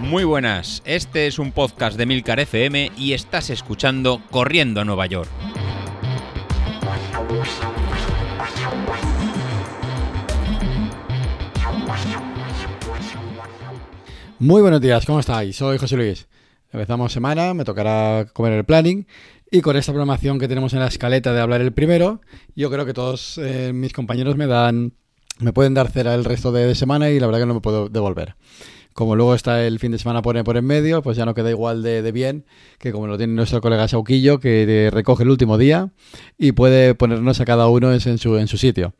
Muy buenas, este es un podcast de Milcar FM y estás escuchando Corriendo a Nueva York. Muy buenos días, ¿cómo estáis? Soy José Luis. Empezamos semana, me tocará comer el planning y con esta programación que tenemos en la escaleta de hablar el primero, yo creo que todos eh, mis compañeros me dan, me pueden dar cera el resto de, semana y la verdad que no me puedo devolver como luego está el fin de semana por, por en medio, pues ya no queda igual de, bien que como lo tiene nuestro colega Sauquillo, que recoge el último día y puede ponernos a cada uno en su, en sitio.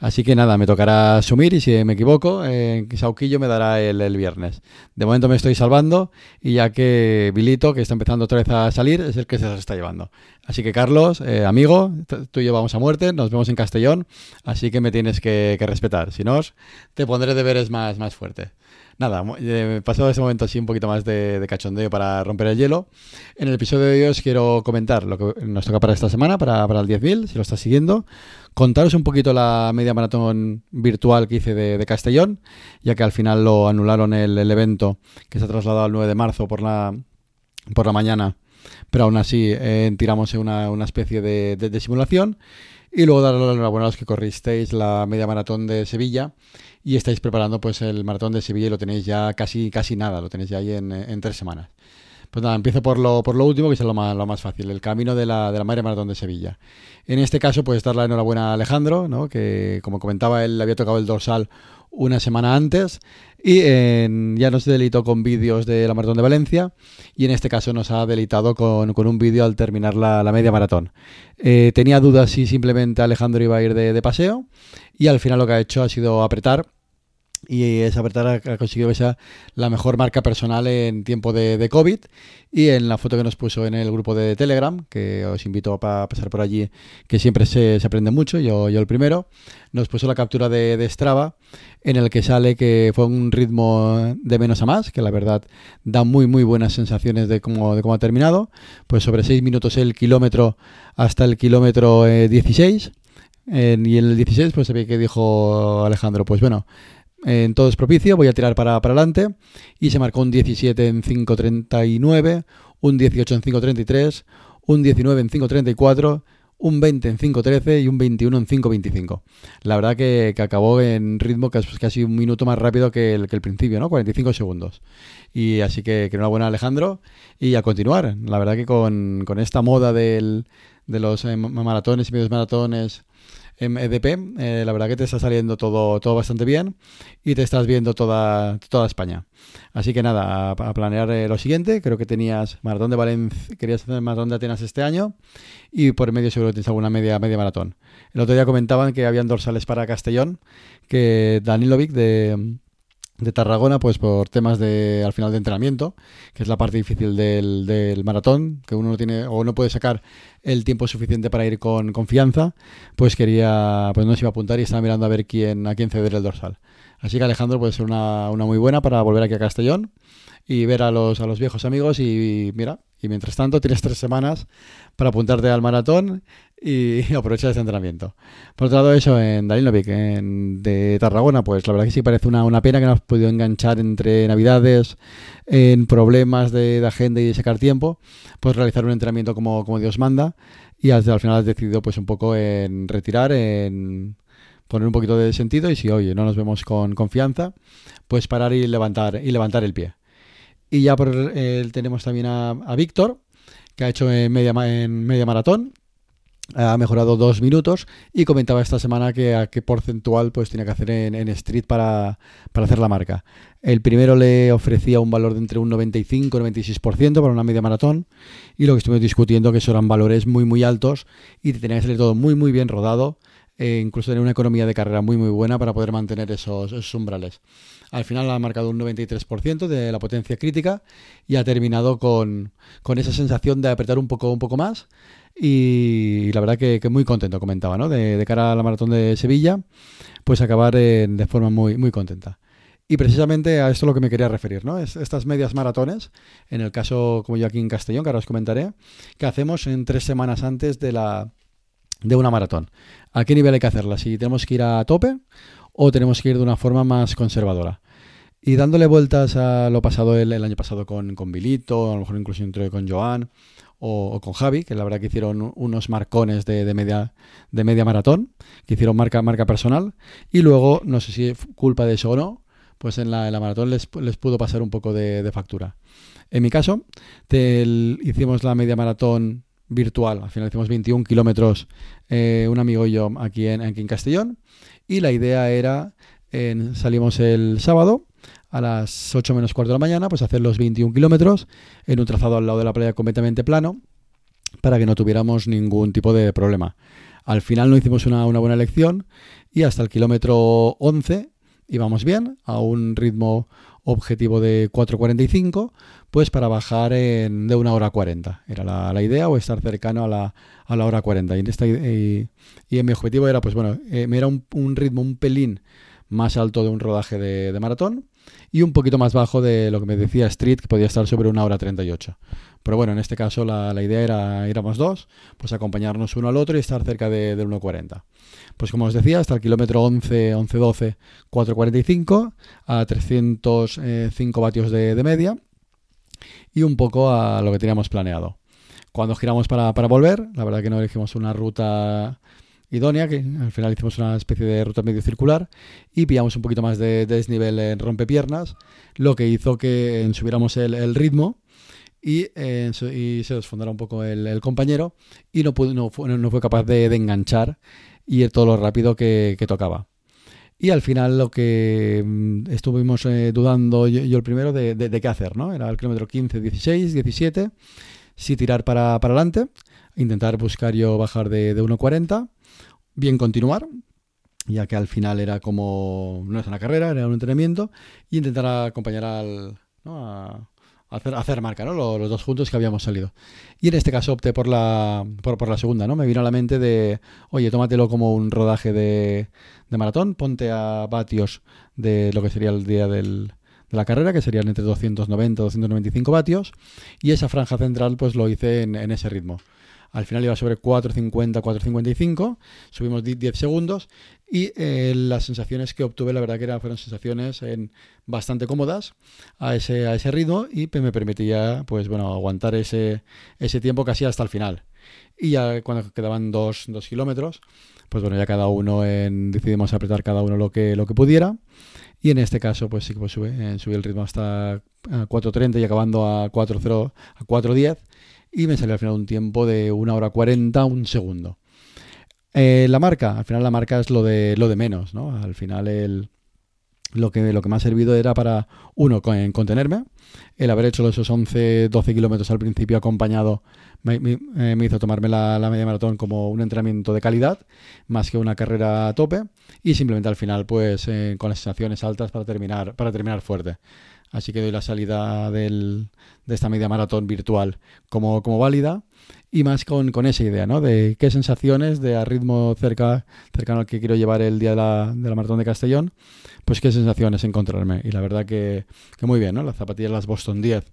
Así que nada, me tocará asumir y si me equivoco, eh, Sauquillo me dará el, viernes. De momento me estoy salvando y ya que Vilito, que está empezando otra vez a salir, es el que se las está llevando. Así que Carlos, eh, amigo, tú y yo vamos a muerte, nos vemos en Castellón, así que me tienes que, respetar. Si no, te pondré deberes más, más fuertes. Nada, eh, pasado ese momento así un poquito más de, cachondeo para romper el hielo. En el episodio de hoy os quiero comentar lo que nos toca para esta semana, para, para el 10.000, si lo estás siguiendo. Contaros un poquito la media maratón virtual que hice de, Castellón, ya que al final lo anularon el, evento que se ha trasladado al 9 de marzo por la, por la mañana. Pero aún así eh, tiramos una, una especie de, de simulación. Y luego darle la enhorabuena a los que corristeis la media maratón de Sevilla y estáis preparando pues el maratón de Sevilla y lo tenéis ya casi, casi nada, lo tenéis ya ahí en, tres semanas. Pues nada, empiezo por lo, por lo último, que es lo más, lo más fácil, el camino de la, de la Madre Maratón de Sevilla. En este caso, pues dar la enhorabuena a Alejandro, ¿no? que como comentaba, él había tocado el dorsal una semana antes y ya nos delitó con vídeos de la Maratón de Valencia y en este caso nos ha delitado con, un vídeo al terminar la, media maratón. Eh, tenía dudas si simplemente Alejandro iba a ir de paseo y al final lo que ha hecho ha sido apretar y esa apretar ha conseguido que sea la mejor marca personal en tiempo de, COVID y en la foto que nos puso en el grupo de Telegram, que os invito a pasar por allí, que siempre se, aprende mucho, yo, yo el primero, nos puso la captura de, Strava en el que sale que fue un ritmo de menos a más, que la verdad da muy muy buenas sensaciones de cómo, de cómo ha terminado, pues sobre 6 minutos el kilómetro hasta el kilómetro 16. Eh, y en el 16 pues sabía que dijo Alejandro, pues bueno, en todo es propicio, voy a tirar para, para adelante y se marcó un 17 en 5.39, un 18 en 5.33, un 19 en 5.34, un 20 en 5.13 y un 21 en 5.25. La verdad que, acabó en ritmo que es casi un minuto más rápido que el, que el principio, ¿no? 45 segundos. Y así que, que enhorabuena Alejandro y a continuar. La verdad que con, con esta moda del, de los eh, maratones y medios maratones EDP, eh, la verdad que te está saliendo todo, todo bastante bien y te estás viendo toda, toda España. Así que nada, a, planear eh, lo siguiente. Creo que tenías maratón de Valencia, querías hacer maratón de Atenas este año y por medio seguro tienes alguna media, media maratón. El otro día comentaban que habían dorsales para Castellón, que Danilovic de de Tarragona, pues por temas de al final de entrenamiento, que es la parte difícil del, del, maratón, que uno no tiene o no puede sacar el tiempo suficiente para ir con confianza, pues quería, pues no se iba a apuntar y estaba mirando a ver quién, a quién ceder el dorsal. Así que Alejandro puede ser una, una muy buena para volver aquí a Castellón y ver a los, a los viejos amigos y, mira, y mientras tanto tienes tres semanas para apuntarte al maratón y aprovechar ese entrenamiento. Por otro lado, eso en Dalinovic, en, de Tarragona, pues la verdad que sí parece una, una pena que no has podido enganchar entre navidades, en problemas de, agenda y de sacar tiempo, pues realizar un entrenamiento como, como Dios manda y al, al final has decidido pues un poco en retirar, en poner un poquito de sentido y si, oye, no nos vemos con confianza, pues parar y levantar, y levantar el pie. Y ya por el, tenemos también a, Víctor, que ha hecho en media, media maratón. Ha mejorado dos minutos y comentaba esta semana que a qué porcentual pues tiene que hacer en, Street para, para, hacer la marca. El primero le ofrecía un valor de entre un 95 y 96% para una media maratón y lo que estuvimos discutiendo que eran valores muy muy altos y te tenía que salir todo muy muy bien rodado e incluso tener una economía de carrera muy muy buena para poder mantener esos umbrales. Al final ha marcado un 93% de la potencia crítica y ha terminado con, esa sensación de apretar un poco, un poco más. Y la verdad que, muy contento, comentaba, ¿no? De, cara a la maratón de Sevilla, pues acabar de forma muy, muy contenta. Y precisamente a esto es lo que me quería referir, ¿no? Es estas medias maratones, en el caso como yo aquí en Castellón, que ahora os comentaré, que hacemos en tres semanas antes de la de una maratón. ¿A qué nivel hay que hacerla? Si tenemos que ir a tope o tenemos que ir de una forma más conservadora. Y dándole vueltas a lo pasado el, año pasado con, con Bilito, a lo mejor incluso con Joan o, con Javi, que la verdad que hicieron unos marcones de, media, de media maratón, que hicieron marca, marca personal, y luego, no sé si culpa de eso o no, pues en la, maratón les, pudo pasar un poco de, factura. En mi caso, hicimos la media maratón virtual, al final hicimos 21 kilómetros, eh, un amigo y yo aquí en, Castellón, y la idea era, salimos el sábado, a las 8 menos cuarto de la mañana, pues hacer los 21 kilómetros en un trazado al lado de la playa completamente plano para que no tuviéramos ningún tipo de problema. Al final no hicimos una, buena elección y hasta el kilómetro 11 íbamos bien, a un ritmo objetivo de 4.45, pues para bajar en, de una hora 40. Era la, idea o estar cercano a la, a la hora 40. Y en, esta, y, en mi objetivo era, pues bueno, eh, era un, un, ritmo un pelín más alto de un rodaje de, de maratón y un poquito más bajo de lo que me decía Street, que podía estar sobre una hora 38. Pero bueno, en este caso la, idea era, éramos dos, pues acompañarnos uno al otro y estar cerca de, del 1.40. Pues como os decía, hasta el kilómetro 11, 11, 12, 4.45 a 305 vatios de, de, media y un poco a lo que teníamos planeado. Cuando giramos para, para volver, la verdad que no elegimos una ruta idónea, que al final hicimos una especie de ruta medio circular y pillamos un poquito más de, desnivel en rompepiernas, lo que hizo que subiéramos el, ritmo y, eh, y, se desfondara un poco el, compañero y no, pudo, no, fue, no, fue, capaz de, enganchar y todo lo rápido que, tocaba. Y al final lo que mm, estuvimos eh, dudando yo, el primero de, de, qué hacer, ¿no? Era el kilómetro 15, 16, 17, si tirar para, para adelante, intentar buscar yo bajar de, de 1.40 bien continuar, ya que al final era como, no es una carrera, era un entrenamiento, y intentar acompañar al, a, hacer, hacer marca, ¿no? Los, dos juntos que habíamos salido. Y en este caso opté por la, por, la segunda, ¿no? Me vino a la mente de, oye, tómatelo como un rodaje de, de maratón, ponte a vatios de lo que sería el día del, de la carrera, que serían entre 290 y 295 vatios, y esa franja central pues lo hice en, en ese ritmo. Al final iba sobre 4.50, 4.55, subimos 10 segundos y eh, las sensaciones que obtuve, la verdad que eran, fueron sensaciones en, bastante cómodas a ese, a ese ritmo y me permitía pues bueno aguantar ese, ese tiempo casi hasta el final. Y ya cuando quedaban dos, kilómetros, pues bueno, ya cada uno en, decidimos apretar cada uno lo que, lo que pudiera. Y en este caso, pues sí que pues eh, subí el ritmo hasta 4.30 y acabando a 4.0 a 4.10 y me salió al final un tiempo de una hora 40, un segundo. Eh, la marca, al final la marca es lo de, lo de menos, ¿no? Al final el, lo, que, lo que me ha servido era para, uno, contenerme, el haber hecho esos 11, 12 kilómetros al principio acompañado me, eh, hizo tomarme la, media maratón como un entrenamiento de calidad, más que una carrera a tope, y simplemente al final, pues, eh, con las sensaciones altas para terminar, para terminar fuerte. Así que doy la salida de esta media maratón virtual como, válida y más con, esa idea, ¿no? De qué sensaciones de a ritmo cerca, cercano al que quiero llevar el día de la, maratón de Castellón, pues qué sensaciones encontrarme. Y la verdad que, muy bien, ¿no? Las zapatillas, las Boston 10,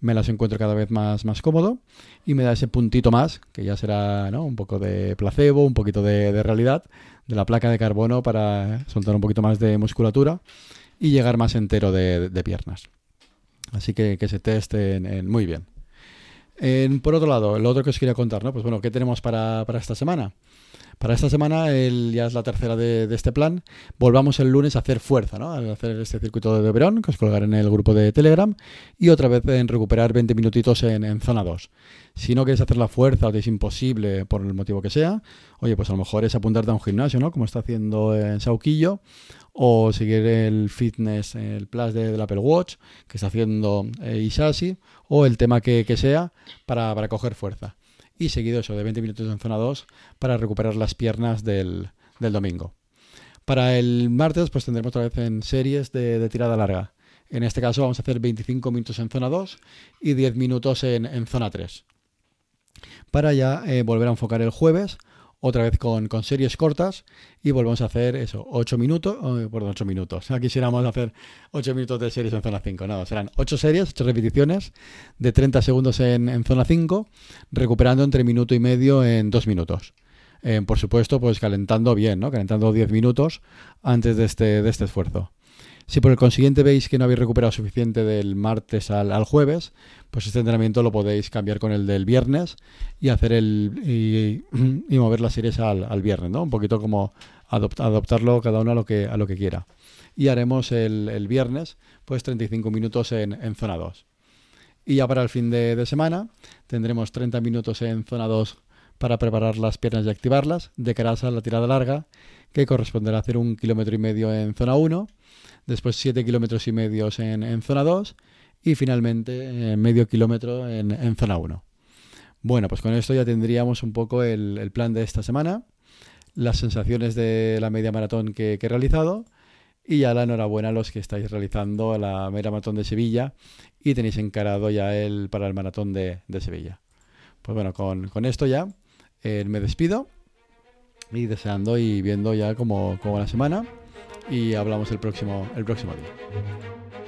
me las encuentro cada vez más, más cómodo y me da ese puntito más, que ya será ¿no? un poco de placebo, un poquito de, de realidad, de la placa de carbono para soltar un poquito más de musculatura y llegar más entero de, piernas. Así que que se testen muy bien. por otro lado, lo otro que os quería contar, ¿no? Pues bueno, ¿qué tenemos para, esta semana? Para esta semana, el, ya es la tercera de, este plan, volvamos el lunes a hacer fuerza, ¿no? A hacer este circuito de Verón, que os colgaré en el grupo de Telegram, y otra vez en recuperar 20 minutitos en, zona 2. Si no quieres hacer la fuerza o te es imposible por el motivo que sea, oye, pues a lo mejor es apuntarte a un gimnasio, ¿no? Como está haciendo en Sauquillo, o seguir el fitness, el plus de, del Apple Watch que está haciendo eh, Isashi, o el tema que, sea para, coger fuerza. Y seguido eso de 20 minutos en zona 2 para recuperar las piernas del, del domingo. Para el martes pues tendremos otra vez en series de, tirada larga. En este caso vamos a hacer 25 minutos en zona 2 y 10 minutos en, en zona 3. Para ya eh, volver a enfocar el jueves otra vez con, series cortas y volvemos a hacer eso, 8 minutos, oh, perdón, 8 minutos. Aquí quisiéramos hacer 8 minutos de series en zona 5. No, serán 8 series, 8 repeticiones de 30 segundos en, zona 5, recuperando entre minuto y medio en 2 minutos. Eh, por supuesto, pues calentando bien, ¿no? Calentando 10 minutos antes de este, de este esfuerzo. Si por el consiguiente veis que no habéis recuperado suficiente del martes al, jueves, pues este entrenamiento lo podéis cambiar con el del viernes y hacer el y, mover las series al, viernes, ¿no? Un poquito como adoptarlo cada uno a lo que a lo que quiera. Y haremos el, viernes, pues 35 minutos en, en, zona 2. Y ya para el fin de, de semana tendremos 30 minutos en zona 2 para preparar las piernas y activarlas, de cara a la tirada larga, que corresponderá a hacer un kilómetro y medio en zona 1 después 7 kilómetros y medio en, zona 2 y finalmente eh, medio kilómetro en, zona 1. Bueno, pues con esto ya tendríamos un poco el, plan de esta semana, las sensaciones de la media maratón que, he realizado y ya la enhorabuena a los que estáis realizando la media maratón de Sevilla y tenéis encarado ya el para el maratón de, Sevilla. Pues bueno, con, esto ya eh, me despido y deseando y viendo ya como, como la semana y hablamos el próximo, el próximo día.